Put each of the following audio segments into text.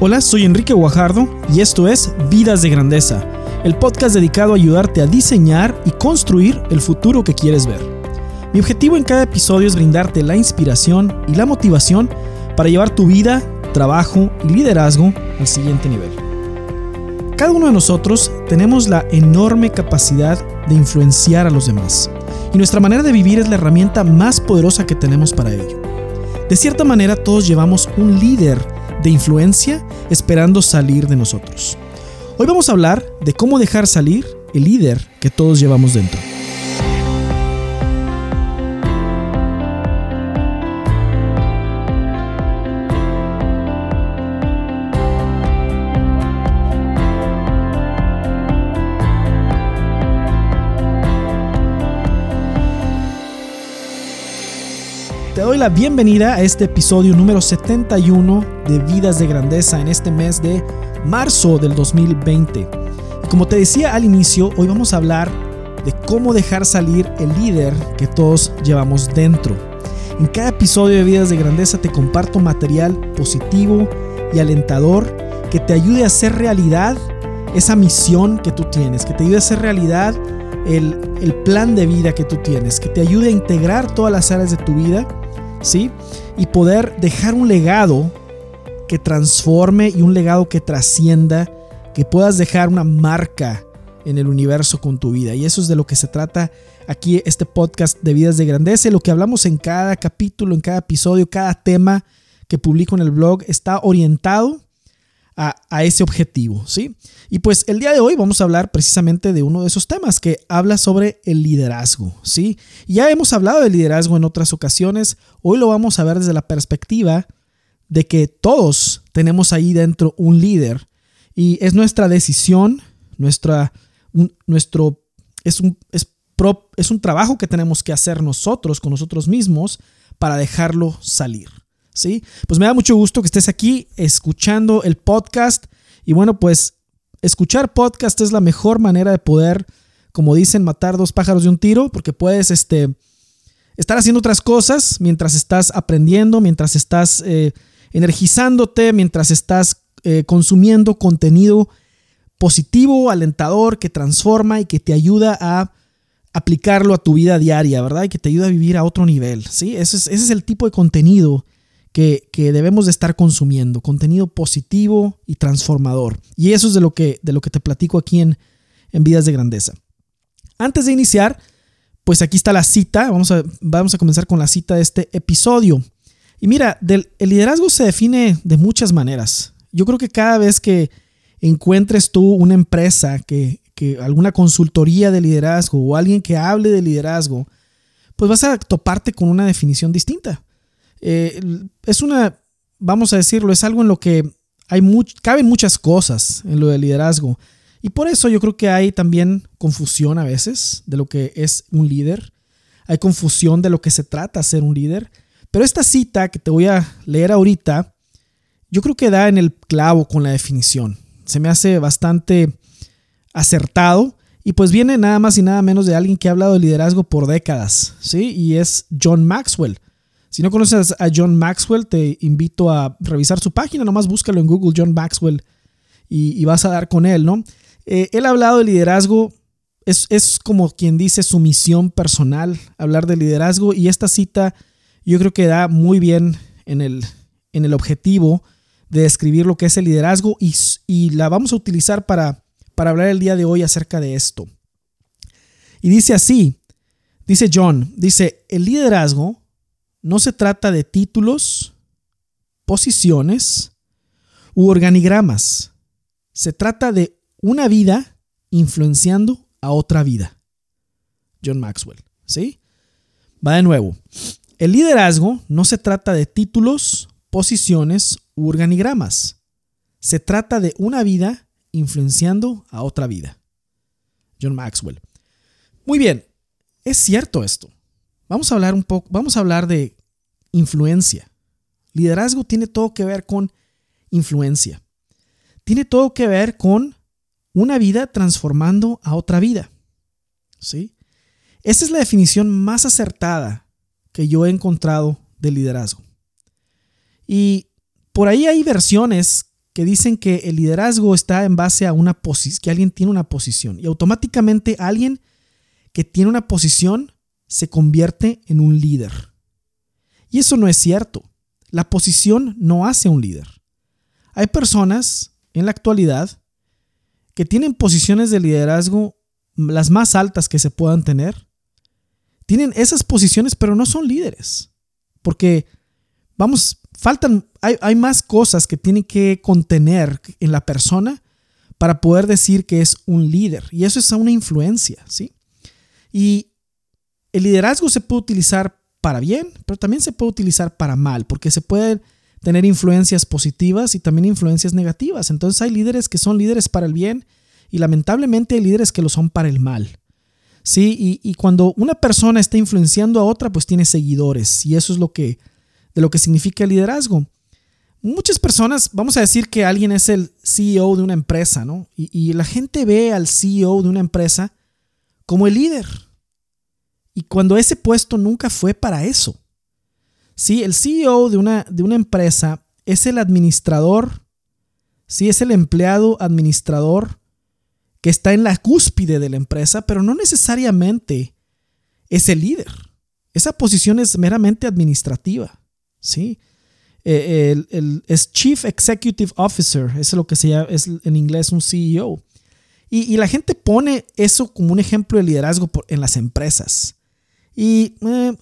Hola, soy Enrique Guajardo y esto es Vidas de Grandeza, el podcast dedicado a ayudarte a diseñar y construir el futuro que quieres ver. Mi objetivo en cada episodio es brindarte la inspiración y la motivación para llevar tu vida, trabajo y liderazgo al siguiente nivel. Cada uno de nosotros tenemos la enorme capacidad de influenciar a los demás y nuestra manera de vivir es la herramienta más poderosa que tenemos para ello. De cierta manera todos llevamos un líder de influencia esperando salir de nosotros. Hoy vamos a hablar de cómo dejar salir el líder que todos llevamos dentro. Doy la bienvenida a este episodio número 71 de Vidas de Grandeza en este mes de marzo del 2020. Y como te decía al inicio, hoy vamos a hablar de cómo dejar salir el líder que todos llevamos dentro. En cada episodio de Vidas de Grandeza te comparto material positivo y alentador que te ayude a hacer realidad esa misión que tú tienes, que te ayude a hacer realidad el, el plan de vida que tú tienes, que te ayude a integrar todas las áreas de tu vida ¿sí? Y poder dejar un legado que transforme y un legado que trascienda, que puedas dejar una marca en el universo con tu vida. Y eso es de lo que se trata aquí este podcast de Vidas de Grandeza. Lo que hablamos en cada capítulo, en cada episodio, cada tema que publico en el blog está orientado a, ese objetivo, ¿sí? Y pues el día de hoy vamos a hablar precisamente de uno de esos temas que habla sobre el liderazgo, ¿sí? Ya hemos hablado de liderazgo en otras ocasiones, hoy lo vamos a ver desde la perspectiva de que todos tenemos ahí dentro un líder y es nuestra decisión, nuestra, nuestro, es un, es, es un trabajo que tenemos que hacer nosotros con nosotros mismos para dejarlo salir. ¿Sí? Pues me da mucho gusto que estés aquí escuchando el podcast. Y bueno, pues escuchar podcast es la mejor manera de poder, como dicen, matar dos pájaros de un tiro, porque puedes este, estar haciendo otras cosas mientras estás aprendiendo, mientras estás eh, energizándote, mientras estás eh, consumiendo contenido positivo, alentador, que transforma y que te ayuda a aplicarlo a tu vida diaria, ¿verdad? Y que te ayuda a vivir a otro nivel, ¿sí? Ese es, ese es el tipo de contenido que, debemos de estar consumiendo, contenido positivo y transformador. Y eso es de lo que, de lo que te platico aquí en, en Vidas de Grandeza. Antes de iniciar, pues aquí está la cita, vamos a, vamos a comenzar con la cita de este episodio. Y mira, del, el liderazgo se define de muchas maneras. Yo creo que cada vez que encuentres tú una empresa, que, que alguna consultoría de liderazgo o alguien que hable de liderazgo, pues vas a toparte con una definición distinta. Eh, es una, vamos a decirlo, es algo en lo que hay caben muchas cosas en lo del liderazgo. Y por eso yo creo que hay también confusión a veces de lo que es un líder. Hay confusión de lo que se trata ser un líder. Pero esta cita que te voy a leer ahorita, yo creo que da en el clavo con la definición. Se me hace bastante acertado y pues viene nada más y nada menos de alguien que ha hablado de liderazgo por décadas, ¿sí? Y es John Maxwell. Si no conoces a John Maxwell, te invito a revisar su página, nomás búscalo en Google, John Maxwell, y, vas a dar con él, ¿no? Eh, él ha hablado de liderazgo, es, es, como quien dice su misión personal, hablar de liderazgo, y esta cita yo creo que da muy bien en el, en el objetivo de describir lo que es el liderazgo y, y la vamos a utilizar para, para hablar el día de hoy acerca de esto. Y dice así, dice John, dice, el liderazgo no se trata de títulos, posiciones u organigramas. Se trata de una vida influenciando a otra vida. John Maxwell, ¿sí? Va de nuevo. El liderazgo no se trata de títulos, posiciones u organigramas. Se trata de una vida influenciando a otra vida. John Maxwell. Muy bien, es cierto esto. Vamos a hablar un poco, vamos a hablar de influencia. Liderazgo tiene todo que ver con influencia. Tiene todo que ver con una vida transformando a otra vida. ¿Sí? Esa es la definición más acertada que yo he encontrado de liderazgo. Y por ahí hay versiones que dicen que el liderazgo está en base a una posición, que alguien tiene una posición y automáticamente alguien que tiene una posición se convierte en un líder. Y eso no es cierto. La posición no hace un líder. Hay personas en la actualidad que tienen posiciones de liderazgo las más altas que se puedan tener. Tienen esas posiciones, pero no son líderes. Porque, vamos, faltan, hay, hay más cosas que tienen que contener en la persona para poder decir que es un líder. Y eso es una influencia, ¿sí? Y el liderazgo se puede utilizar para bien, pero también se puede utilizar para mal, porque se pueden tener influencias positivas y también influencias negativas. Entonces hay líderes que son líderes para el bien y lamentablemente hay líderes que lo son para el mal. Sí, y, cuando una persona está influenciando a otra, pues tiene seguidores y eso es lo que de lo que significa el liderazgo. Muchas personas, vamos a decir que alguien es el CEO de una empresa, ¿no? Y, y la gente ve al CEO de una empresa como el líder. Y cuando ese puesto nunca fue para eso. Sí, el CEO de una, de una empresa es el administrador, sí, es el empleado administrador que está en la cúspide de la empresa, pero no necesariamente es el líder. Esa posición es meramente administrativa, ¿sí? Eh, el, es Chief Executive Officer, es lo que se llama, es en inglés un CEO. Y, la gente pone eso como un ejemplo de liderazgo en las empresas. Y eh,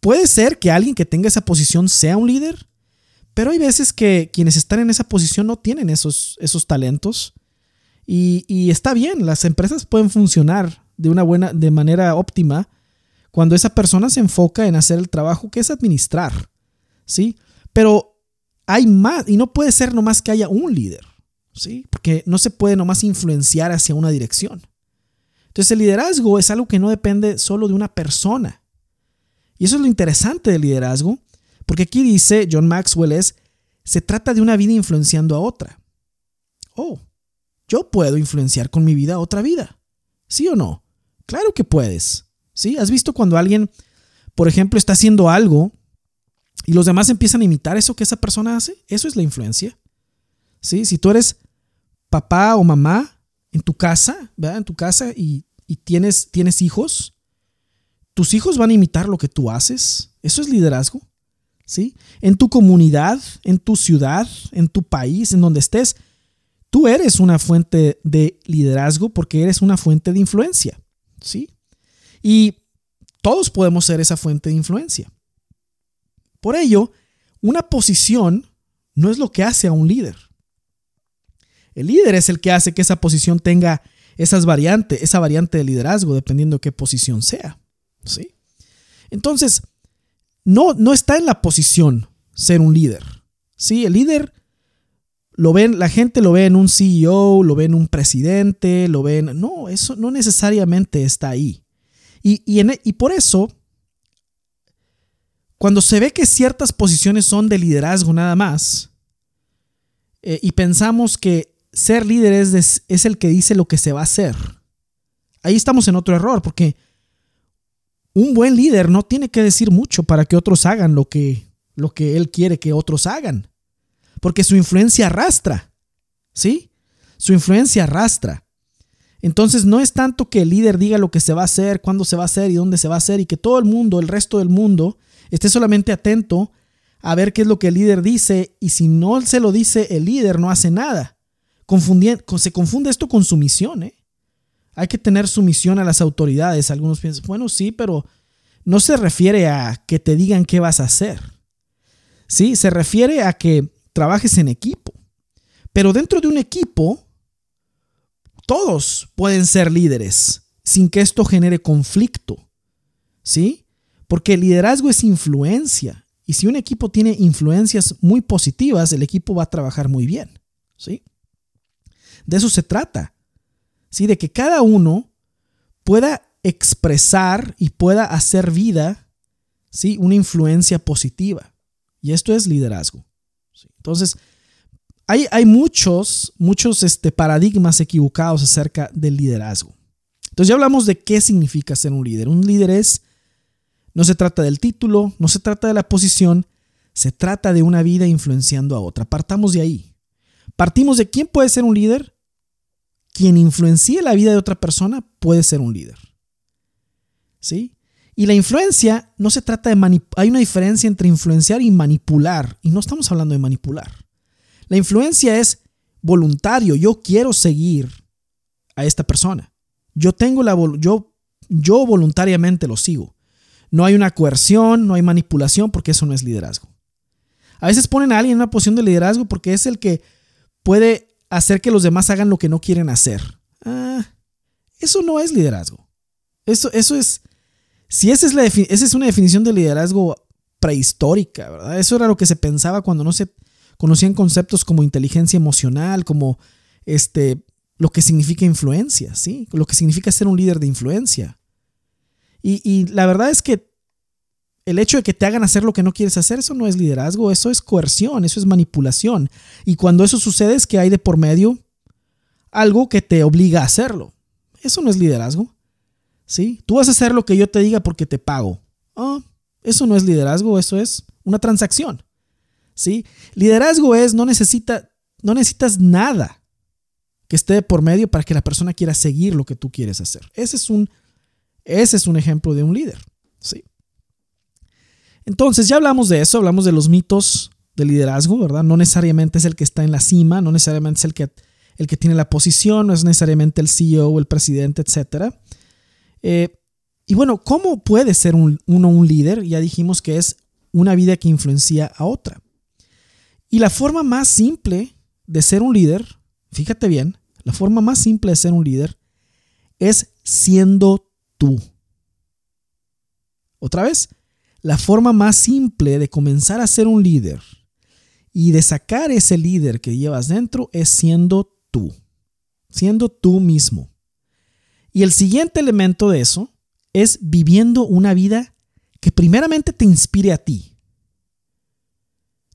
puede ser que alguien que tenga esa posición sea un líder, pero hay veces que quienes están en esa posición no tienen esos, esos talentos. Y, está bien, las empresas pueden funcionar de una buena, de manera óptima cuando esa persona se enfoca en hacer el trabajo que es administrar. ¿Sí? Pero hay más, y no puede ser nomás que haya un líder. ¿Sí? Porque no se puede nomás influenciar hacia una dirección. Entonces el liderazgo es algo que no depende solo de una persona. Y eso es lo interesante del liderazgo, porque aquí dice John Maxwell es, se trata de una vida influenciando a otra. Oh, yo puedo influenciar con mi vida a otra vida. ¿Sí o no? Claro que puedes. ¿Sí? ¿Has visto cuando alguien, por ejemplo, está haciendo algo y los demás empiezan a imitar eso que esa persona hace? Eso es la influencia. ¿Sí? Si tú eres papá o mamá en tu casa, ¿verdad? En tu casa y, tienes, tienes hijos, tus hijos van a imitar lo que tú haces. Eso es liderazgo. ¿Sí? En tu comunidad, en tu ciudad, en tu país, en donde estés, tú eres una fuente de liderazgo porque eres una fuente de influencia. ¿Sí? Y todos podemos ser esa fuente de influencia. Por ello, una posición no es lo que hace a un líder. El líder es el que hace que esa posición tenga esas variantes, esa variante de liderazgo, dependiendo de qué posición sea. ¿sí? Entonces, no, no está en la posición ser un líder. ¿sí? El líder lo ven, la gente lo ve en un CEO, lo ve en un presidente, lo ven. No, eso no necesariamente está ahí. Y, y por eso, cuando se ve que ciertas posiciones son de liderazgo nada más, eh, y pensamos que ser líder es, es el que dice lo que se va a hacer. Ahí estamos en otro error, porque un buen líder no tiene que decir mucho para que otros hagan lo que, lo que él quiere que otros hagan. Porque su influencia arrastra. ¿Sí? Su influencia arrastra. Entonces no es tanto que el líder diga lo que se va a hacer, cuándo se va a hacer y dónde se va a hacer y que todo el mundo, el resto del mundo, esté solamente atento a ver qué es lo que el líder dice y si no se lo dice el líder no hace nada se confunde esto con sumisión. ¿eh? Hay que tener sumisión a las autoridades. Algunos piensan, bueno, sí, pero no se refiere a que te digan qué vas a hacer. Sí, se refiere a que trabajes en equipo. Pero dentro de un equipo, todos pueden ser líderes sin que esto genere conflicto. ¿Sí? Porque el liderazgo es influencia. Y si un equipo tiene influencias muy positivas, el equipo va a trabajar muy bien. ¿Sí? De eso se trata. ¿sí? De que cada uno pueda expresar y pueda hacer vida ¿sí? una influencia positiva. Y esto es liderazgo. Entonces, hay, hay, muchos, muchos este, paradigmas equivocados acerca del liderazgo. Entonces ya hablamos de qué significa ser un líder. Un líder es, no se trata del título, no se trata de la posición, se trata de una vida influenciando a otra. Partamos de ahí. Partimos de quién puede ser un líder. Quien influencie la vida de otra persona puede ser un líder. ¿Sí? Y la influencia no se trata de manipular. Hay una diferencia entre influenciar y manipular. Y no estamos hablando de manipular. La influencia es voluntario. Yo quiero seguir a esta persona. Yo tengo la yo yo voluntariamente lo sigo. No hay una coerción, no hay manipulación porque eso no es liderazgo. A veces ponen a alguien en una posición de liderazgo porque es el que puede hacer que los demás hagan lo que no quieren hacer. Ah, eso no es liderazgo. Eso, eso es. Si esa es, la esa es una definición de liderazgo prehistórica, ¿verdad? Eso era lo que se pensaba cuando no se conocían conceptos como inteligencia emocional, como este, lo que significa influencia, ¿sí? Lo que significa ser un líder de influencia. Y, y, la verdad es que el hecho de que te hagan hacer lo que no quieres hacer, eso no es liderazgo, eso es coerción, eso es manipulación. Y cuando eso sucede es que hay de por medio algo que te obliga a hacerlo. Eso no es liderazgo. ¿Sí? Tú vas a hacer lo que yo te diga porque te pago. Oh, eso no es liderazgo, eso es una transacción. ¿Sí? Liderazgo es no necesita no necesitas nada que esté por medio para que la persona quiera seguir lo que tú quieres hacer. Ese es un, ese es un ejemplo de un líder. ¿sí? Entonces, ya hablamos de eso, hablamos de los mitos del liderazgo, ¿verdad? No necesariamente es el que está en la cima, no necesariamente es el que, el que tiene la posición, no es necesariamente el CEO o el presidente, etc. Eh, y bueno, ¿cómo puede ser uno un líder? Ya dijimos que es una vida que influencia a otra. Y la forma más simple de ser un líder fíjate bien, la forma más simple de ser un líder es siendo tú. Otra vez, la forma más simple de comenzar a ser un líder y de sacar ese líder que llevas dentro es siendo tú, siendo tú mismo. Y el siguiente elemento de eso es viviendo una vida que primeramente te inspire a ti.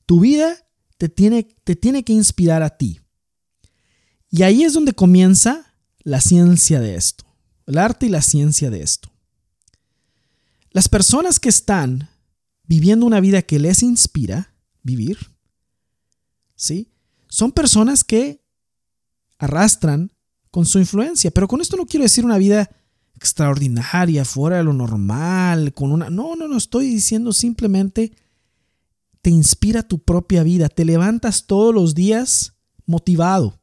Tu vida te tiene, te tiene que inspirar a ti. Y ahí es donde comienza la ciencia de esto, el arte y la ciencia de esto. Las personas que están viviendo una vida que les inspira vivir, ¿sí? Son personas que arrastran con su influencia, pero con esto no quiero decir una vida extraordinaria, fuera de lo normal, con una... No, no, no, estoy diciendo simplemente te inspira tu propia vida, te levantas todos los días motivado,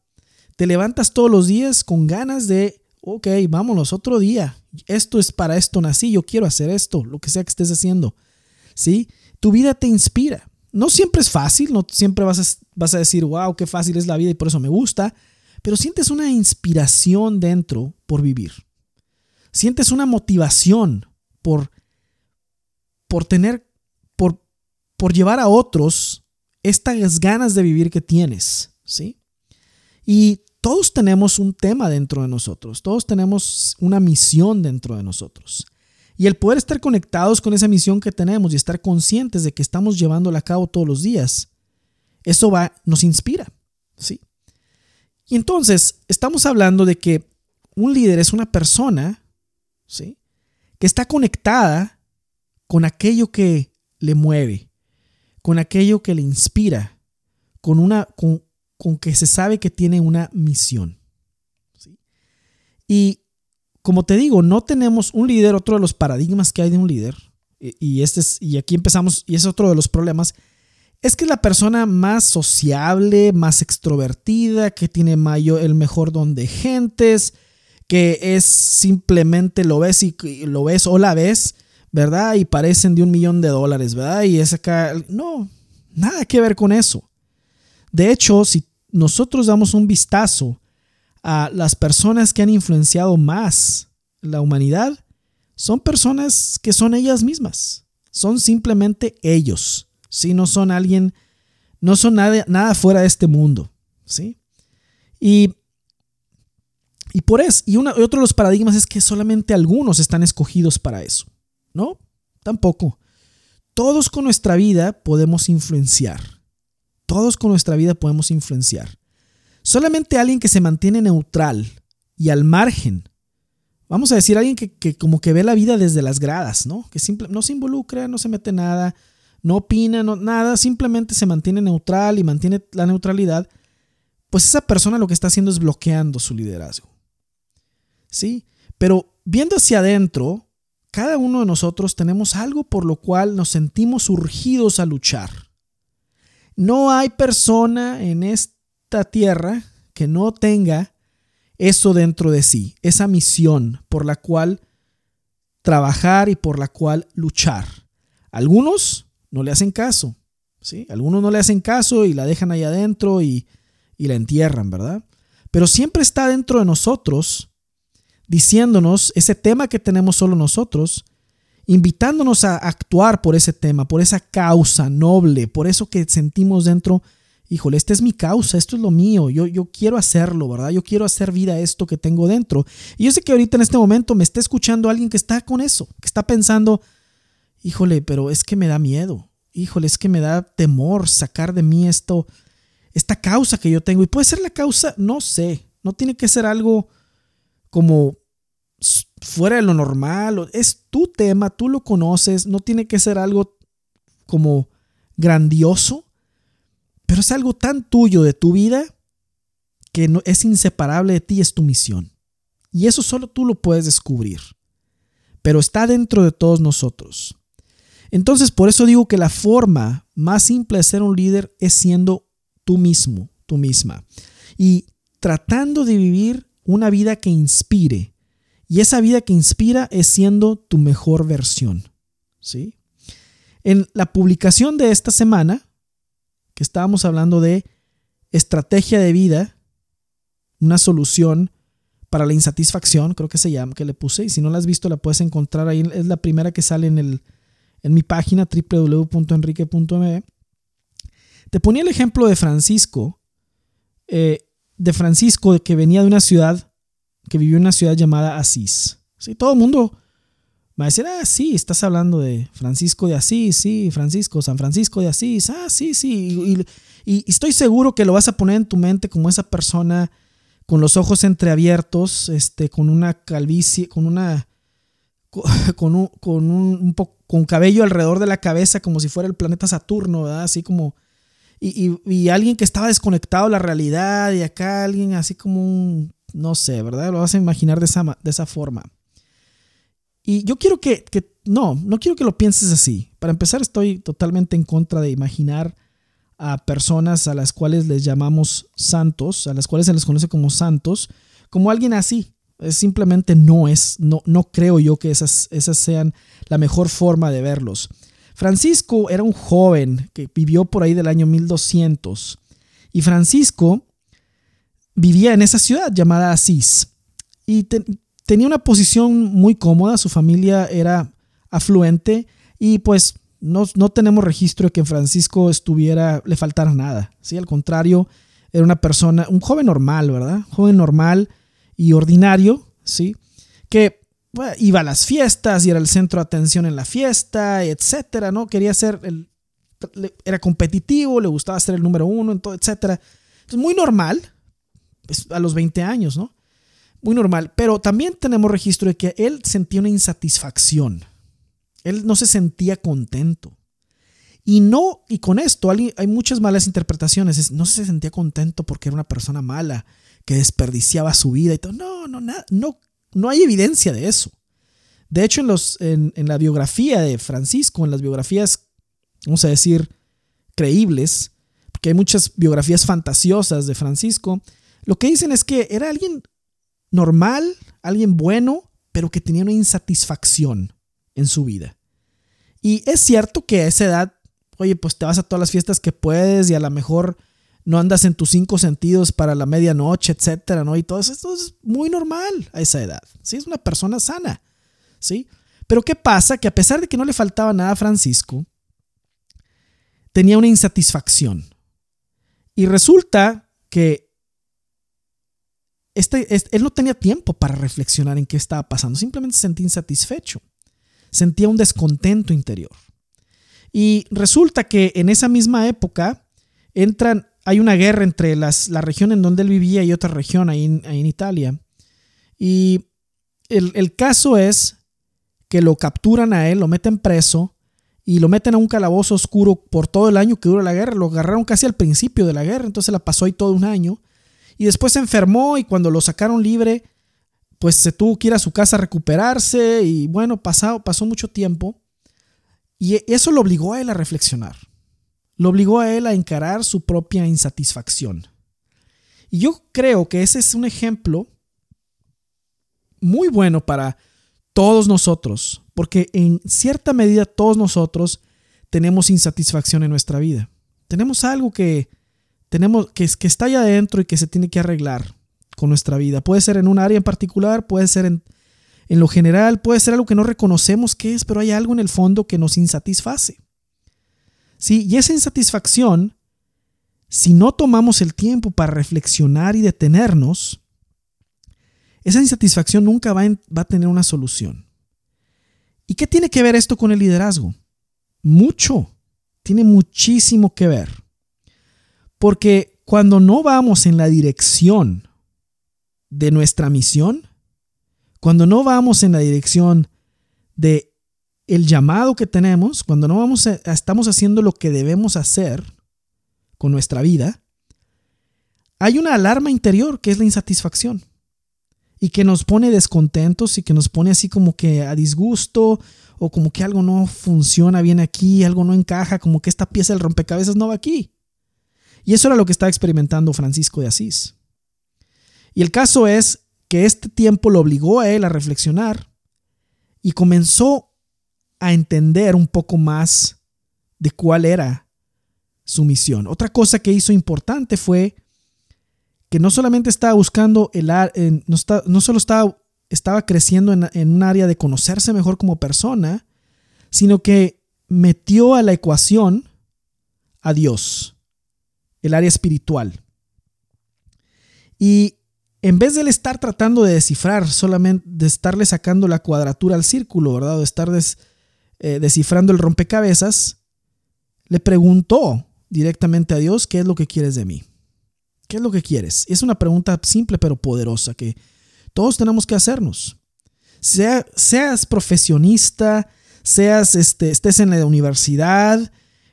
te levantas todos los días con ganas de, ok, vámonos, otro día. Esto es para esto nací, yo quiero hacer esto, lo que sea que estés haciendo. ¿Sí? Tu vida te inspira. No siempre es fácil, no siempre vas a, vas a decir, wow, qué fácil es la vida y por eso me gusta, pero sientes una inspiración dentro por vivir. Sientes una motivación por, por tener, por, por llevar a otros estas ganas de vivir que tienes, ¿sí? Y todos tenemos un tema dentro de nosotros, todos tenemos una misión dentro de nosotros. Y el poder estar conectados con esa misión que tenemos y estar conscientes de que estamos llevándola a cabo todos los días, eso va, nos inspira. ¿sí? Y entonces estamos hablando de que un líder es una persona ¿sí? que está conectada con aquello que le mueve, con aquello que le inspira, con, una, con, con que se sabe que tiene una misión. Y como te digo, no tenemos un líder, otro de los paradigmas que hay de un líder, y, este es, y aquí empezamos, y es otro de los problemas, es que la persona más sociable, más extrovertida, que tiene mayor, el mejor don de gentes, que es simplemente lo ves y lo ves o la ves, ¿verdad? Y parecen de un millón de dólares, ¿verdad? Y es acá, no, nada que ver con eso. De hecho, si nosotros damos un vistazo a las personas que han influenciado más la humanidad, son personas que son ellas mismas. Son simplemente ellos. Si no son alguien, no son nada, fuera de este mundo. ¿sí? Y, y por eso, y, y otro de los paradigmas es que solamente algunos están escogidos para eso. No, tampoco. Todos con nuestra vida podemos influenciar. Todos con nuestra vida podemos influenciar. Solamente alguien que se mantiene neutral y al margen. Vamos a decir alguien que, como que ve la vida desde las gradas, ¿no? Que simple, no se involucra, no se mete nada, no opina, no, nada, simplemente se mantiene neutral y mantiene la neutralidad. pues esa persona lo que está haciendo es bloqueando su liderazgo. ¿Sí? Pero viendo hacia adentro, cada uno de nosotros tenemos algo por lo cual nos sentimos urgidos a luchar. No hay persona en esta tierra que no tenga eso dentro de sí, esa misión por la cual trabajar y por la cual luchar. Algunos no le hacen caso, ¿sí? Algunos no le hacen caso y la dejan ahí adentro y, y la entierran, ¿verdad? Pero siempre está dentro de nosotros diciéndonos ese tema que tenemos solo nosotros, invitándonos a actuar por ese tema, por esa causa noble, por eso que sentimos dentro, híjole, esta es mi causa, esto es lo mío, yo, yo quiero hacerlo, ¿verdad? Yo quiero hacer vida a esto que tengo dentro. Y yo sé que ahorita en este momento me está escuchando alguien que está con eso, que está pensando, híjole, pero es que me da miedo, híjole, es que me da temor sacar de mí esto, esta causa que yo tengo. Y puede ser la causa, no sé, no tiene que ser algo como fuera de lo normal, es tu tema, tú lo conoces, no tiene que ser algo como grandioso, pero es algo tan tuyo de tu vida que no, es inseparable de ti, es tu misión. Y eso solo tú lo puedes descubrir, pero está dentro de todos nosotros. Entonces, por eso digo que la forma más simple de ser un líder es siendo tú mismo, tú misma, y tratando de vivir una vida que inspire. Y esa vida que inspira es siendo tu mejor versión. ¿sí? En la publicación de esta semana, que estábamos hablando de estrategia de vida, una solución para la insatisfacción, creo que se llama, que le puse, y si no la has visto la puedes encontrar ahí, es la primera que sale en, el, en mi página www.enrique.me. Te ponía el ejemplo de Francisco, eh, de Francisco que venía de una ciudad, que vivió en una ciudad llamada Asís. ¿Sí? Todo el mundo va a decir, ah, sí, estás hablando de Francisco de Asís, sí, Francisco, San Francisco de Asís, ah, sí, sí. Y, estoy seguro que lo vas a poner en tu mente como esa persona con los ojos entreabiertos, este, con una calvicie, con una, con un, con un, poco, con cabello alrededor de la cabeza como si fuera el planeta Saturno, ¿verdad? Así como y, alguien que estaba desconectado de la realidad y acá alguien así como un, no sé, ¿verdad? Lo vas a imaginar de esa, de esa forma. Y yo quiero que, que, no, no quiero que lo pienses así. Para empezar, estoy totalmente en contra de imaginar a personas a las cuales les llamamos santos, a las cuales se les conoce como santos, como alguien así. Es simplemente no es, no, no creo yo que esas, esas sean la mejor forma de verlos. Francisco era un joven que vivió por ahí del año 1200 y Francisco vivía en esa ciudad llamada Asís y tenía una posición muy cómoda, su familia era afluente y pues no, no, tenemos registro de que Francisco estuviera, le faltara nada, ¿sí? Al contrario, era una persona, un joven normal, ¿verdad? Joven normal y ordinario, ¿sí? Que iba a las fiestas y era el centro de atención en la fiesta, etcétera, ¿no? Quería ser el, era competitivo, le gustaba ser el número uno, etcétera. Entonces, muy normal, a los 20 años, ¿no? Muy normal, pero también tenemos registro de que él sentía una insatisfacción. Él no se sentía contento. Y no, y con esto hay muchas malas interpretaciones. No se sentía contento porque era una persona mala, que desperdiciaba su vida y todo. No, no, nada, no no hay evidencia de eso. De hecho, en, los, en, la biografía de Francisco, en las biografías, vamos a decir, creíbles, porque hay muchas biografías fantasiosas de Francisco, lo que dicen es que era alguien normal, alguien bueno, pero que tenía una insatisfacción en su vida. Y es cierto que a esa edad, oye, pues te vas a todas las fiestas que puedes y a lo mejor no andas en tus cinco sentidos para la medianoche, etcétera, ¿no? Y todo eso, esto es muy normal a esa edad, ¿sí? Es una persona sana, ¿sí? Pero ¿qué pasa? Que a pesar de que no le faltaba nada a Francisco, tenía una insatisfacción. Y resulta que este, él no tenía tiempo para reflexionar en qué estaba pasando, simplemente se sentía insatisfecho, sentía un descontento interior. Y resulta que en esa misma época entran hay una guerra entre las, la región en donde él vivía y otra región ahí en, Italia. Y el, caso es que lo capturan a él, lo meten preso y lo meten a un calabozo oscuro por todo el año que dura la guerra. Lo agarraron casi al principio de la guerra, entonces la pasó ahí todo un año. Y después se enfermó y cuando lo sacaron libre, pues se tuvo que ir a su casa a recuperarse y bueno, pasado, pasó mucho tiempo y eso lo obligó a él a reflexionar, lo obligó a él a encarar su propia insatisfacción. Y yo creo que ese es un ejemplo muy bueno para todos nosotros, porque en cierta medida todos nosotros tenemos insatisfacción en nuestra vida. Tenemos algo que tenemos que, que está allá adentro y que se tiene que arreglar con nuestra vida. Puede ser en un área en particular, puede ser en, en lo general, puede ser algo que no reconocemos que es, pero hay algo en el fondo que nos insatisface. Sí, y esa insatisfacción, si no tomamos el tiempo para reflexionar y detenernos, esa insatisfacción nunca va, va a tener una solución. ¿Y qué tiene que ver esto con el liderazgo? Mucho, tiene muchísimo que ver. Porque cuando no vamos en la dirección de nuestra misión, cuando no vamos en la dirección de el llamado que tenemos, cuando no vamos estamos haciendo lo que debemos hacer con nuestra vida, hay una alarma interior que es la insatisfacción y que nos pone descontentos y que nos pone así como que a disgusto o como que algo no funciona bien aquí, algo no encaja, como que esta pieza del rompecabezas no va aquí. Y eso era lo que estaba experimentando Francisco de Asís. Y el caso es que este tiempo lo obligó a él a reflexionar y comenzó a entender un poco más de cuál era su misión. Otra cosa que hizo importante fue que no solamente estaba buscando el no, no solo estaba, estaba creciendo en, en un área de conocerse mejor como persona, sino que metió a la ecuación a Dios, el área espiritual. Y en vez de estar tratando de descifrar, solamente de estarle sacando la cuadratura al círculo, ¿verdad? O de estar eh, descifrando el rompecabezas, le preguntó directamente a Dios, ¿qué es lo que quieres de mí? ¿Qué es lo que quieres? Es una pregunta simple pero poderosa que todos tenemos que hacernos. Sea, seas profesionista, seas, este, estés en la universidad,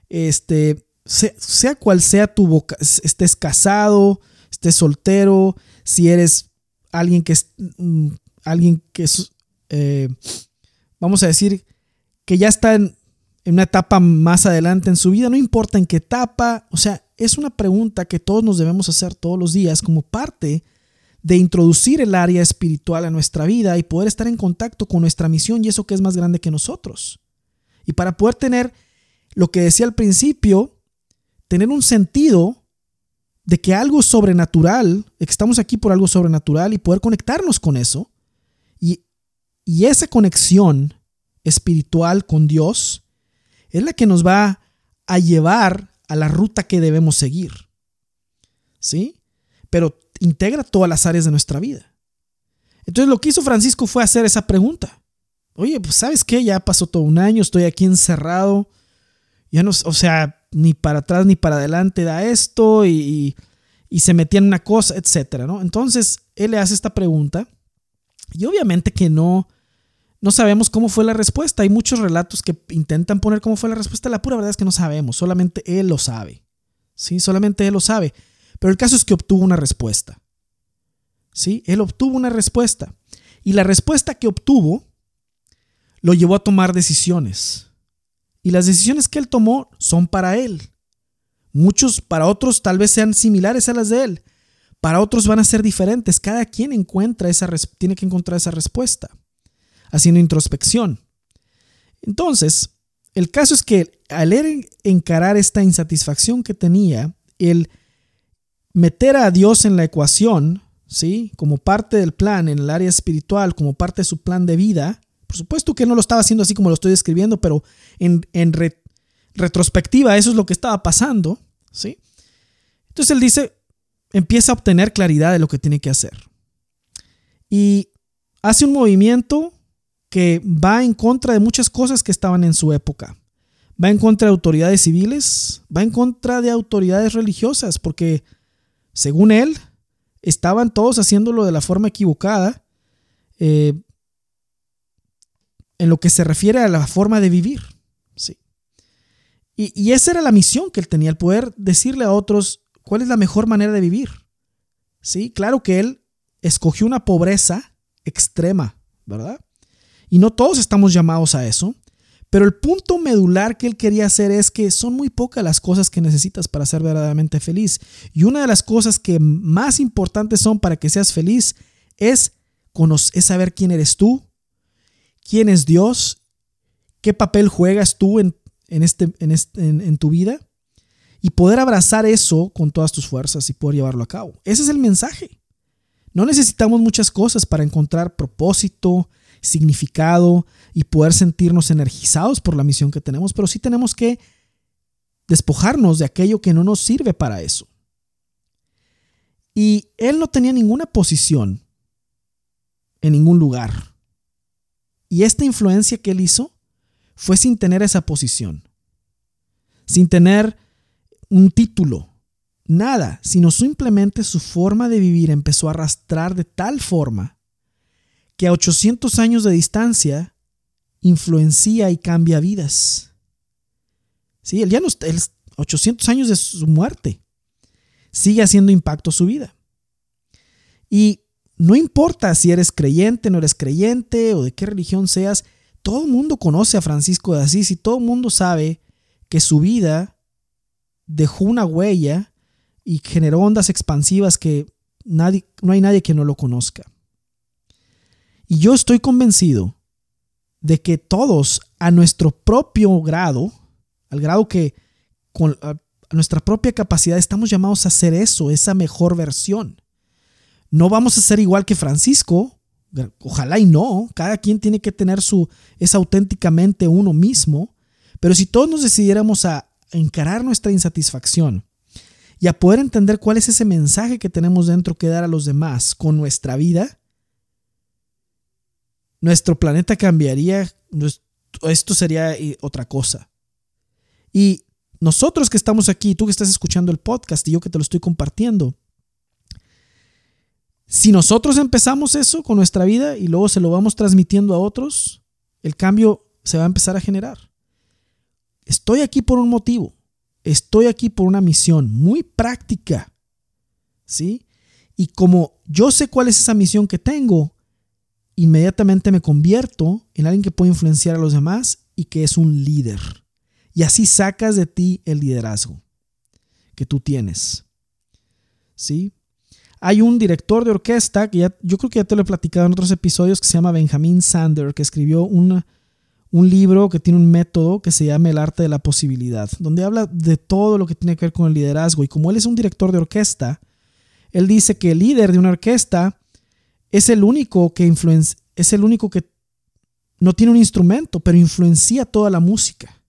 este, sea, cual sea tu vocación, estés casado, estés soltero, si eres alguien que es, mm, alguien que es, eh, vamos a decir, que ya está en, en una etapa más adelante en su vida, no importa en qué etapa, o sea, es una pregunta que todos nos debemos hacer todos los días como parte de introducir el área espiritual a nuestra vida y poder estar en contacto con nuestra misión y eso que es más grande que nosotros. Y para poder tener lo que decía al principio, tener un sentido de que algo sobrenatural, de que estamos aquí por algo sobrenatural y poder conectarnos con eso. Y, y esa conexión espiritual con Dios es la que nos va a llevar a la ruta que debemos seguir. ¿Sí? Pero integra todas las áreas de nuestra vida. Entonces lo que hizo Francisco fue hacer esa pregunta. Oye, pues sabes qué, ya pasó todo un año, estoy aquí encerrado, ya no, o sea, ni para atrás ni para adelante da esto y, se metía en una cosa, etcétera, ¿no? Entonces él le hace esta pregunta y obviamente que no, no sabemos cómo fue la respuesta. Hay muchos relatos que intentan poner cómo fue la respuesta. La pura verdad es que no sabemos, solamente él lo sabe. Sí, solamente él lo sabe. Pero el caso es que obtuvo una respuesta. Sí, él obtuvo una respuesta. Y la respuesta que obtuvo lo llevó a tomar decisiones. Y las decisiones que él tomó son para él. Muchos para otros tal vez sean similares a las de él. Para otros van a ser diferentes. Cada quien encuentra esa tiene que encontrar esa respuesta, haciendo introspección. Entonces, el caso es que al encarar esta insatisfacción que tenía, el meter a Dios en la ecuación, ¿sí? Como parte del plan en el área espiritual, como parte de su plan de vida, por supuesto que no lo estaba haciendo así como lo estoy describiendo, pero en, retrospectiva eso es lo que estaba pasando, ¿sí? Entonces él dice, empieza a obtener claridad de lo que tiene que hacer. Y hace un movimiento que va en contra de muchas cosas que estaban en su época. Va en contra de autoridades civiles, va en contra de autoridades religiosas, porque según él, estaban todos haciéndolo de la forma equivocada. Eh, en lo que se refiere a la forma de vivir. Sí. Y, esa era la misión que él tenía, el poder decirle a otros cuál es la mejor manera de vivir. Sí, claro que él escogió una pobreza extrema, ¿verdad? Y no todos estamos llamados a eso, pero el punto medular que él quería hacer es que son muy pocas las cosas que necesitas para ser verdaderamente feliz. Y una de las cosas que más importantes son para que seas feliz es, es saber quién eres tú, quién es Dios, qué papel juegas tú en, este, en, en tu vida y poder abrazar eso con todas tus fuerzas y poder llevarlo a cabo. Ese es el mensaje. No necesitamos muchas cosas para encontrar propósito, significado y poder sentirnos energizados por la misión que tenemos, pero sí tenemos que despojarnos de aquello que no nos sirve para eso. Y él no tenía ninguna posición en ningún lugar. Y esta influencia que él hizo fue sin tener esa posición, sin tener un título, nada, sino simplemente su forma de vivir empezó a arrastrar de tal forma que a 800 años de distancia influencia y cambia vidas. Sí, él ya no está, 800 años de su muerte, sigue haciendo impacto su vida. Y no importa si eres creyente, no eres creyente o de qué religión seas, todo el mundo conoce a Francisco de Asís y todo el mundo sabe que su vida dejó una huella y generó ondas expansivas que nadie, no hay nadie que no lo conozca. Y yo estoy convencido de que todos a nuestro propio grado, al grado que con a nuestra propia capacidad estamos llamados a hacer eso, esa mejor versión. No vamos a ser igual que Francisco, ojalá y no, cada quien tiene que tener su, es auténticamente uno mismo, pero si todos nos decidiéramos a encarar nuestra insatisfacción y a poder entender cuál es ese mensaje que tenemos dentro que dar a los demás con nuestra vida, nuestro planeta cambiaría, esto sería eh, otra cosa. Y nosotros que estamos aquí, tú que estás escuchando el podcast y yo que te lo estoy compartiendo, si nosotros empezamos eso con nuestra vida y luego se lo vamos transmitiendo a otros, el cambio se va a empezar a generar. Estoy aquí por un motivo. Estoy aquí por una misión muy práctica. ¿Sí? Y como yo sé cuál es esa misión que tengo, inmediatamente me convierto en alguien que puede influenciar a los demás y que es un líder. Y así sacas de ti el liderazgo que tú tienes. ¿Sí? Hay un director de orquesta que ya, yo creo que ya te lo he platicado en otros episodios que se llama Benjamin Sander, que escribió un libro que tiene un método que se llama El arte de la posibilidad, donde habla de todo lo que tiene que ver con el liderazgo. Y como él es un director de orquesta, él dice que el líder de una orquesta es el único que influencia, es el único que no tiene un instrumento, pero influencia toda la música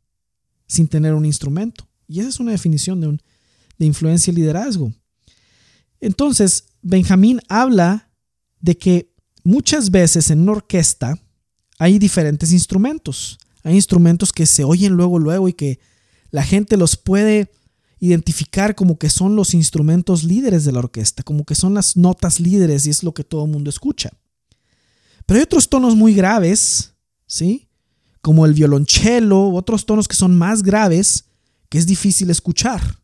sin tener un instrumento. Y esa es una definición de, un, de influencia y liderazgo. Entonces, Benjamín habla de que muchas veces en una orquesta, hay diferentes instrumentos. Hay instrumentos que se oyen luego, luego y que la gente los puede identificar como que son los instrumentos líderes de la orquesta, como que son las notas líderes y es lo que todo el mundo escucha. Pero hay otros tonos muy graves, ¿sí? Como el violonchelo, otros tonos que son más graves, que es difícil escuchar.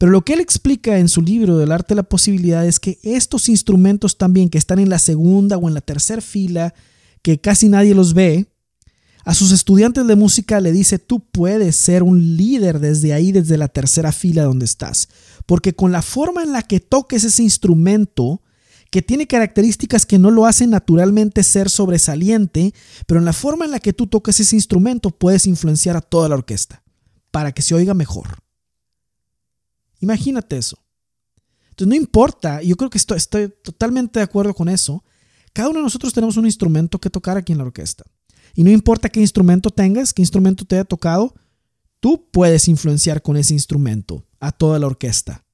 Pero lo que él explica en su libro del arte de la posibilidad es que estos instrumentos también que están en la segunda o en la tercera fila que casi nadie los ve, a sus estudiantes de música le dice, tú puedes ser un líder desde ahí, desde la tercera fila donde estás. Porque con la forma en la que toques ese instrumento, que tiene características que no lo hacen naturalmente ser sobresaliente, pero en la forma en la que tú toques ese instrumento puedes influenciar a toda la orquesta para que se oiga mejor. Imagínate eso. Entonces no importa, yo creo que estoy, estoy totalmente de acuerdo con eso, cada uno de nosotros tenemos un instrumento que tocar aquí en la orquesta. Y no importa qué instrumento tengas, qué instrumento te haya tocado, tú puedes influenciar con ese instrumento a toda la orquesta.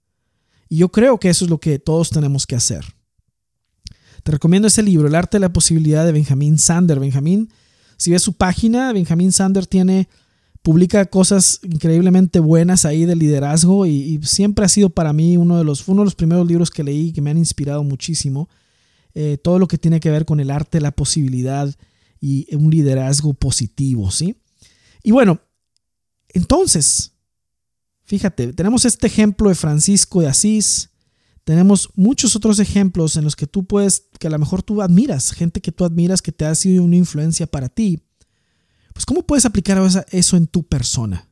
Y yo creo que eso es lo que todos tenemos que hacer. Te recomiendo ese libro, El arte de la posibilidad de Benjamin Sander. Benjamin, si ves su página, Benjamin Sander tiene, publica cosas increíblemente buenas ahí de liderazgo y, siempre ha sido para mí uno de, los, uno de los primeros libros que leí que me han inspirado muchísimo. Eh, todo lo que tiene que ver con el arte, la posibilidad y un liderazgo positivo, ¿sí? Y bueno, entonces, fíjate, tenemos este ejemplo de Francisco de Asís, tenemos muchos otros ejemplos en los que tú puedes, que a lo mejor tú admiras, gente que tú admiras que te ha sido una influencia para ti. Pues ¿cómo puedes aplicar eso en tu persona?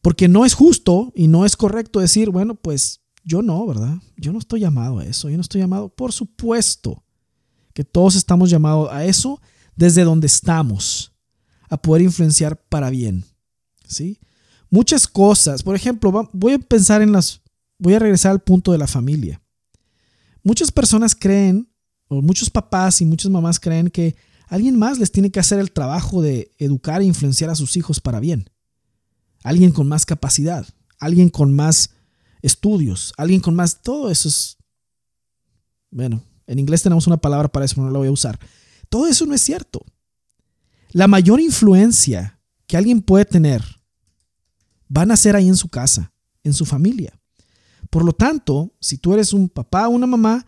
Porque no es justo y no es correcto decir, bueno, pues yo no, ¿verdad? Yo no estoy llamado a eso, yo no estoy llamado, por supuesto, que todos estamos llamados a eso desde donde estamos, a poder influenciar para bien, ¿sí? Muchas cosas, por ejemplo, voy a pensar en las voy a regresar al punto de la familia. Muchas personas creen, o muchos papás y muchas mamás creen que alguien más les tiene que hacer el trabajo de educar e influenciar a sus hijos para bien. Alguien con más capacidad, alguien con más estudios, alguien con más... Todo eso es... Bueno, en inglés tenemos una palabra para eso, pero no la voy a usar. Todo eso no es cierto. La mayor influencia que alguien puede tener van a ser ahí en su casa, en su familia. Por lo tanto, si tú eres un papá o una mamá,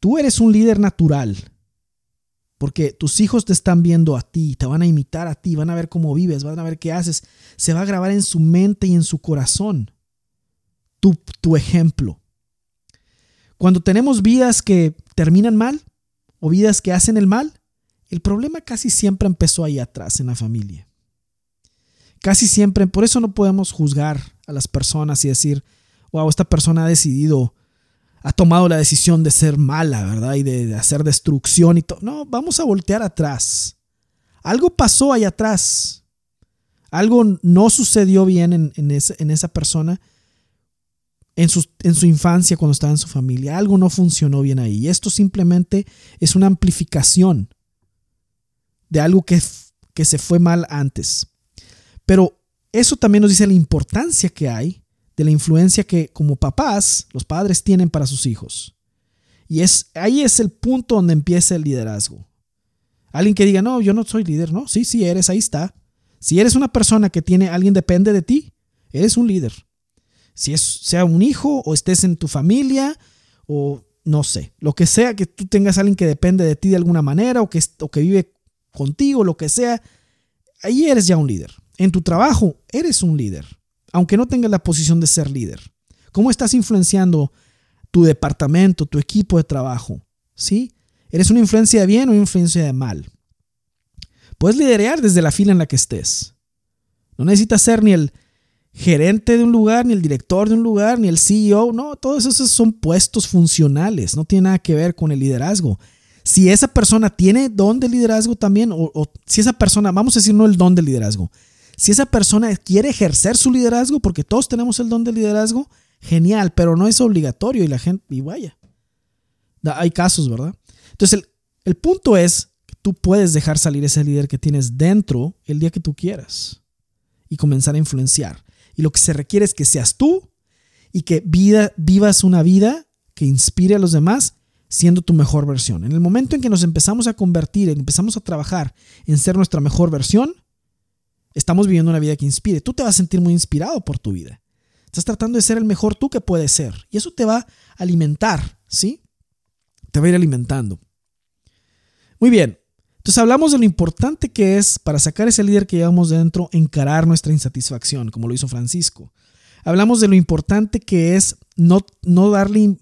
tú eres un líder natural. Porque tus hijos te están viendo a ti, te van a imitar a ti, van a ver cómo vives, van a ver qué haces. Se va a grabar en su mente y en su corazón tu, tu ejemplo. Cuando tenemos vidas que terminan mal o vidas que hacen el mal, el problema casi siempre empezó ahí atrás en la familia. Casi siempre, por eso no podemos juzgar a las personas y decir, wow, esta persona ha decidido, ha tomado la decisión de ser mala, ¿verdad? Y de, hacer destrucción y todo. No, vamos a voltear atrás. Algo pasó ahí atrás. Algo no sucedió bien en, esa persona en su, infancia cuando estaba en su familia. Algo no funcionó bien ahí. Y esto simplemente es una amplificación de algo que se fue mal antes. Pero eso también nos dice la importancia que hay de la influencia que como papás los padres tienen para sus hijos. Y es ahí es el punto donde empieza el liderazgo. Alguien que diga, "No, yo no soy líder", no, sí, sí eres, ahí está. Si eres una persona que tiene alguien depende de ti, eres un líder. Si es sea un hijo o estés en tu familia o no sé, lo que sea que tú tengas alguien que depende de ti de alguna manera o que, o que vive contigo, lo que sea, ahí eres ya un líder. En tu trabajo eres un líder aunque no tengas la posición de ser líder? ¿Cómo estás influenciando tu departamento, tu equipo de trabajo? ¿Sí? ¿Eres una influencia de bien o una influencia de mal? Puedes liderar desde la fila en la que estés. No necesitas ser ni el gerente de un lugar, ni el director de un lugar, ni el CEO. No, todos esos son puestos funcionales. No tiene nada que ver con el liderazgo. Si esa persona tiene don de liderazgo también, o, o si esa persona, vamos a decir no el don de liderazgo, si esa persona quiere ejercer su liderazgo, porque todos tenemos el don de liderazgo, genial, pero no es obligatorio y la gente, y vaya. Hay casos, ¿verdad? Entonces, el, el punto es que tú puedes dejar salir ese líder que tienes dentro el día que tú quieras y comenzar a influenciar. Y lo que se requiere es que seas tú y que vida, vivas una vida que inspire a los demás siendo tu mejor versión. En el momento en que nos empezamos a convertir, empezamos a trabajar en ser nuestra mejor versión, estamos viviendo una vida que inspire. Tú te vas a sentir muy inspirado por tu vida. Estás tratando de ser el mejor tú que puedes ser. Y eso te va a alimentar, ¿sí? Te va a ir alimentando. Muy bien. Entonces hablamos de lo importante que es para sacar ese líder que llevamos dentro, encarar nuestra insatisfacción, como lo hizo Francisco. Hablamos de lo importante que es no, no darle,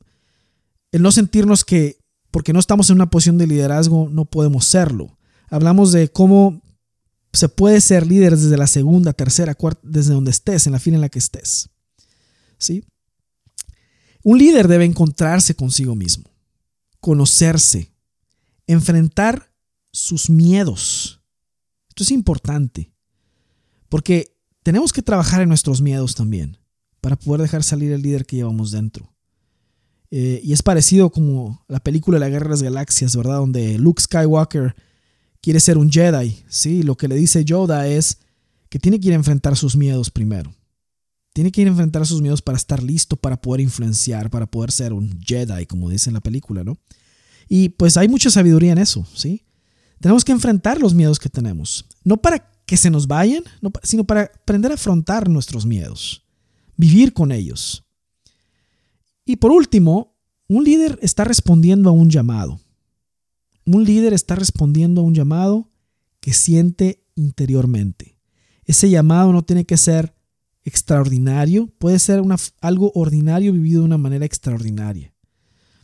el no sentirnos que porque no estamos en una posición de liderazgo no podemos serlo. Hablamos de cómo se puede ser líder desde la segunda, tercera, cuarta, desde donde estés, en la fila en la que estés. ¿Sí? Un líder debe encontrarse consigo mismo, conocerse, enfrentar sus miedos. Esto es importante, porque tenemos que trabajar en nuestros miedos también, para poder dejar salir el líder que llevamos dentro. Eh, y es parecido como la película La Guerra de las Galaxias, ¿verdad? Donde Luke Skywalker quiere ser un Jedi, ¿sí? Lo que le dice Yoda es que tiene que ir a enfrentar sus miedos primero. Tiene que ir a enfrentar sus miedos para estar listo para poder influenciar, para poder ser un Jedi, como dice en la película, ¿no? Y pues hay mucha sabiduría en eso, ¿sí? Tenemos que enfrentar los miedos que tenemos, no para que se nos vayan, sino para aprender a afrontar nuestros miedos, vivir con ellos. Y por último, un líder está respondiendo a un llamado. Un líder está respondiendo a un llamado que siente interiormente. Ese llamado no tiene que ser extraordinario, puede ser algo ordinario vivido de una manera extraordinaria.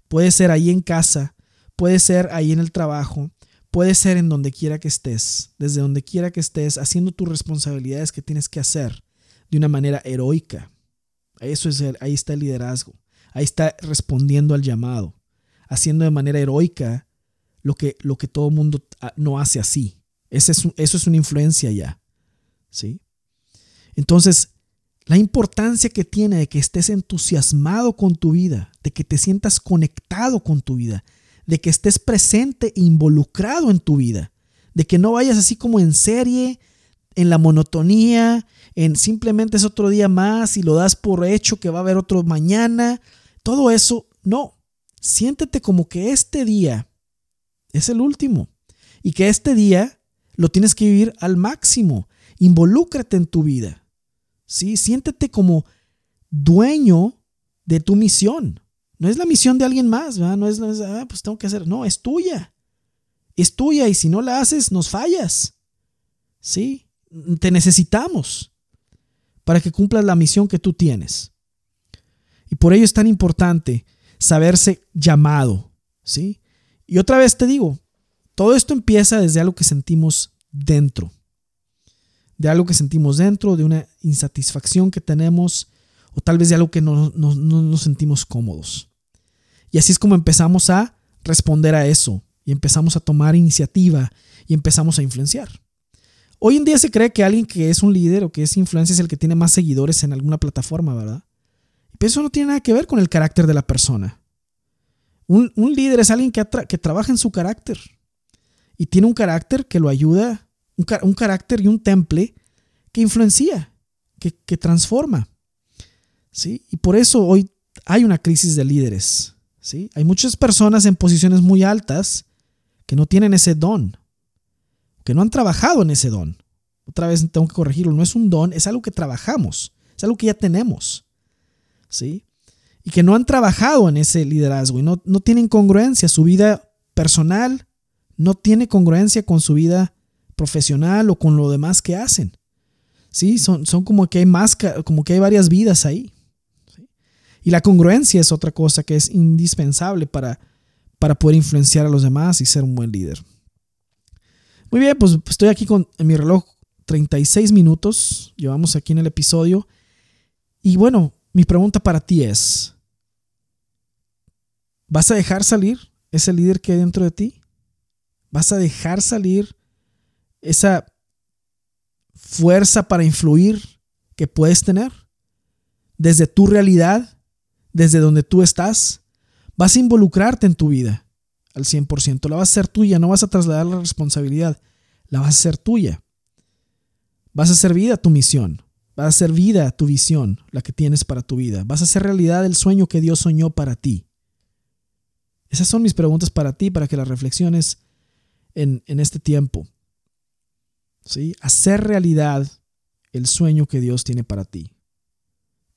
Puede ser ahí en casa, puede ser ahí en el trabajo, puede ser en donde quiera que estés, desde donde quiera que estés, haciendo tus responsabilidades que tienes que hacer de una manera heroica. Eso es ahí está el liderazgo. Ahí está respondiendo al llamado, haciendo de manera heroica lo que, lo que todo mundo ah, no hace así. es eso es una influencia ya. ¿sí? Entonces, la importancia que tiene de que estés entusiasmado con tu vida, de que te sientas conectado con tu vida, de que estés presente e involucrado en tu vida, de que no vayas así como en serie, en la monotonía, en simplemente es otro día más y lo das por hecho que va a haber otro mañana. Todo eso, no. Siéntete como que este día es el último y que este día lo tienes que vivir al máximo. Involúcrate en tu vida. ¿sí? Siéntete como dueño de tu misión. No es la misión de alguien más, No es, ah, pues tengo que hacer. No, es tuya. Es tuya y si no la haces, nos fallas. ¿Sí? Te necesitamos para que cumplas la misión que tú tienes. Y por ello es tan importante saberse llamado, ¿sí? Y otra vez te digo, todo esto empieza desde algo que sentimos dentro. De algo que sentimos dentro, de una insatisfacción que tenemos, o tal vez de algo que no, no nos sentimos cómodos. Y así es como empezamos a responder a eso, y empezamos a tomar iniciativa, y empezamos a influenciar. Hoy en día se cree que alguien que es un líder o que es influencia es el que tiene más seguidores en alguna plataforma, ¿verdad? Pero eso no tiene nada que ver con el carácter de la persona. Un, líder es alguien que, que, trabaja en su carácter y tiene un carácter que lo ayuda, un, carácter y un temple que influencia, que, que transforma. ¿sí? Y por eso hoy hay una crisis de líderes. ¿sí? Hay muchas personas en posiciones muy altas que no tienen ese don que no han trabajado en ese don. Otra vez tengo que corregirlo, no es un don, es algo que trabajamos, es algo que ya tenemos. ¿Sí? Que no han trabajado en ese liderazgo y no, no tienen congruencia, su vida personal no tiene congruencia con su vida profesional o con lo demás que hacen. ¿Sí? Son, son como que hay más, como que hay varias vidas ahí. Y la congruencia es otra cosa que es indispensable para, para poder influenciar a los demás y ser un buen líder. Muy bien, pues estoy aquí con mi reloj 36 minutos. Llevamos aquí en el episodio. Y bueno, mi pregunta para ti es, ¿vas a dejar salir ese líder que hay dentro de ti? ¿Vas a dejar salir esa fuerza para influir que puedes tener? Desde tu realidad, desde donde tú estás, vas a involucrarte en tu vida al 100%. La vas a hacer tuya, no vas a trasladar la responsabilidad, la vas a hacer tuya. Vas a hacer vida tu misión, vas a hacer vida tu visión, la que tienes para tu vida. Vas a hacer realidad el sueño que Dios soñó para ti. Esas son mis preguntas para ti, para que las reflexiones en, este tiempo. ¿Sí? Hacer realidad el sueño que Dios tiene para ti.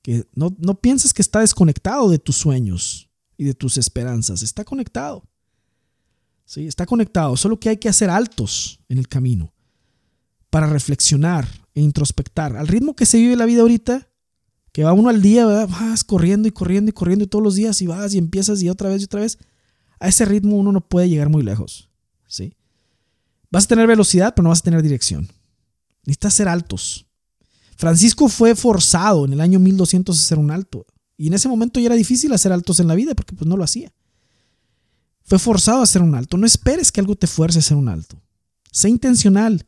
Que no, no pienses que está desconectado de tus sueños y de tus esperanzas. Está conectado. ¿sí? Está conectado, solo que hay que hacer altos en el camino para reflexionar e introspectar. Al ritmo que se vive la vida ahorita, que va uno al día, vas corriendo y corriendo y corriendo y todos los días y vas y empiezas y otra vez y otra vez, a ese ritmo uno no puede llegar muy lejos. ¿sí? Vas a tener velocidad, pero no vas a tener dirección. Necesitas ser altos. Francisco fue forzado en el año 1200 a hacer un alto. Y en ese momento ya era difícil hacer altos en la vida porque pues no lo hacía. Fue forzado a hacer un alto. No esperes que algo te fuerce a hacer un alto. Sé intencional.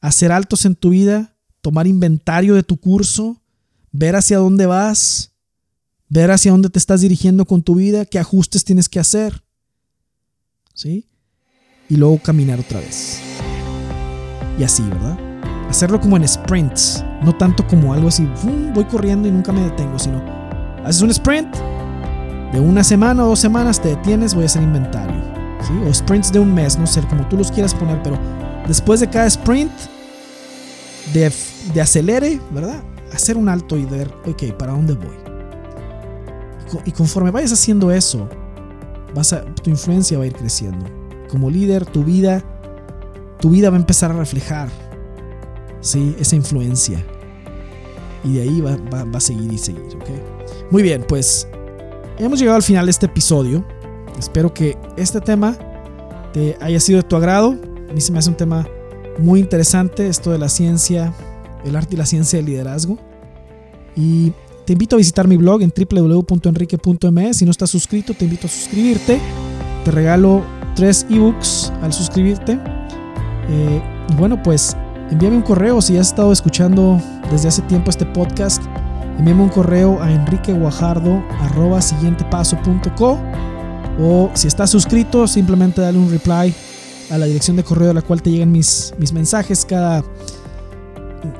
Hacer altos en tu vida, tomar inventario de tu curso, ver hacia dónde vas, ver hacia dónde te estás dirigiendo con tu vida, qué ajustes tienes que hacer. ¿Sí? Y luego caminar otra vez. Y así, ¿verdad? Hacerlo como en sprints, no tanto como algo así, voy corriendo y nunca me detengo, sino haces un sprint, de una semana o dos semanas te detienes, voy a hacer inventario. ¿sí? O sprints de un mes, no sé, como tú los quieras poner, pero después de cada sprint de, de acelere, ¿verdad? Hacer un alto y ver, ok, ¿para dónde voy? Y conforme vayas haciendo eso, vas a, tu influencia va a ir creciendo. Como líder, tu vida, tu vida va a empezar a reflejar ¿sí? esa influencia. Y de ahí va, va, va a seguir y seguir. ¿ok? Muy bien, pues hemos llegado al final de este episodio. Espero que este tema te haya sido de tu agrado. A mí se me hace un tema muy interesante, esto de la ciencia, el arte y la ciencia del liderazgo. Y te invito a visitar mi blog en www.enrique.me. Si no estás suscrito, te invito a suscribirte. Te regalo tres ebooks al suscribirte. Eh, y bueno, pues envíame un correo si has estado escuchando desde hace tiempo este podcast. Envíame un correo a enriqueguajardo.siguientepaso.co o si estás suscrito, simplemente dale un reply a la dirección de correo a la cual te llegan mis, mis mensajes cada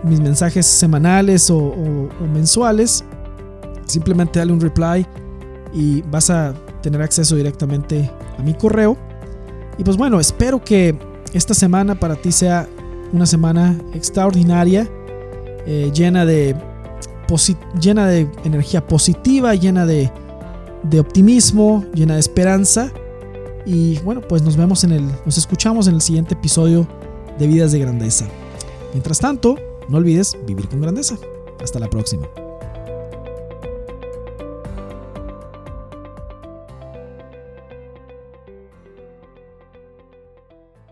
mis mensajes semanales o, mensuales. Simplemente dale un reply y vas a tener acceso directamente a mi correo. Y pues bueno, espero que esta semana para ti sea una semana extraordinaria, eh, llena, de llena de energía positiva, llena de, de optimismo, llena de esperanza. Y bueno, pues nos vemos en el, nos escuchamos en el siguiente episodio de Vidas de Grandeza. Mientras tanto, no olvides vivir con grandeza. Hasta la próxima.